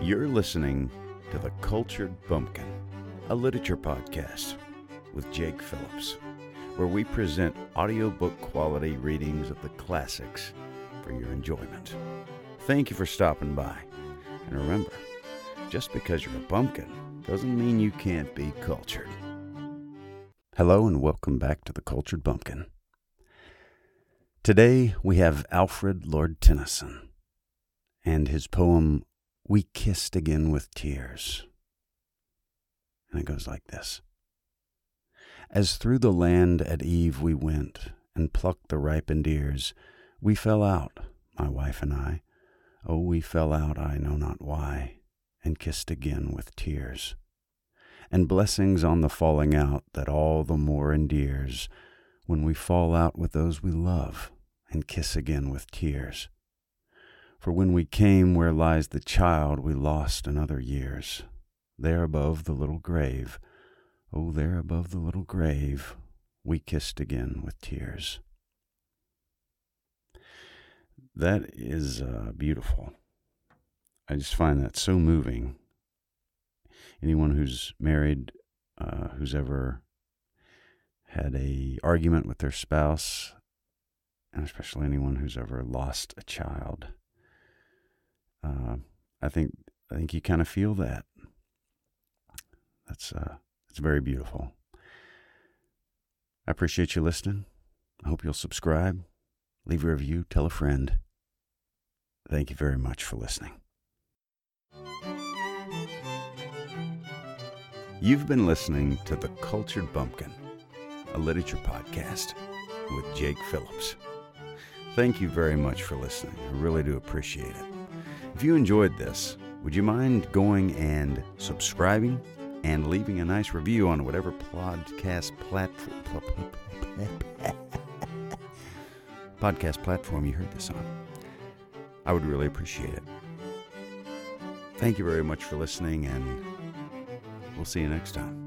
You're listening to The Cultured Bumpkin, a literature podcast with Jake Phillips, where we present audiobook quality readings of the classics for your enjoyment. Thank you for stopping by. And remember, just because you're a bumpkin doesn't mean you can't be cultured. Hello, and welcome back to The Cultured Bumpkin. Today we have Alfred Lord Tennyson and his poem We Kissed Again with Tears. And it goes like this As through the land at eve we went and plucked the ripened ears, we fell out, my wife and I. Oh, we fell out, I know not why, and kissed again with tears. And blessings on the falling out that all the more endears when we fall out with those we love and kiss again with tears. For when we came where lies the child we lost in other years, there above the little grave, oh, there above the little grave, we kissed again with tears. That is uh, beautiful. I just find that so moving. Anyone who's married, uh, who's ever had a argument with their spouse, and especially anyone who's ever lost a child, uh, I think I think you kind of feel that. That's uh, it's very beautiful. I appreciate you listening. I hope you'll subscribe, leave a review, tell a friend. Thank you very much for listening. You've been listening to The Cultured Bumpkin, a literature podcast with Jake Phillips. Thank you very much for listening. I really do appreciate it. If you enjoyed this, would you mind going and subscribing and leaving a nice review on whatever podcast platform podcast platform you heard this on? I would really appreciate it. Thank you very much for listening, and we'll see you next time.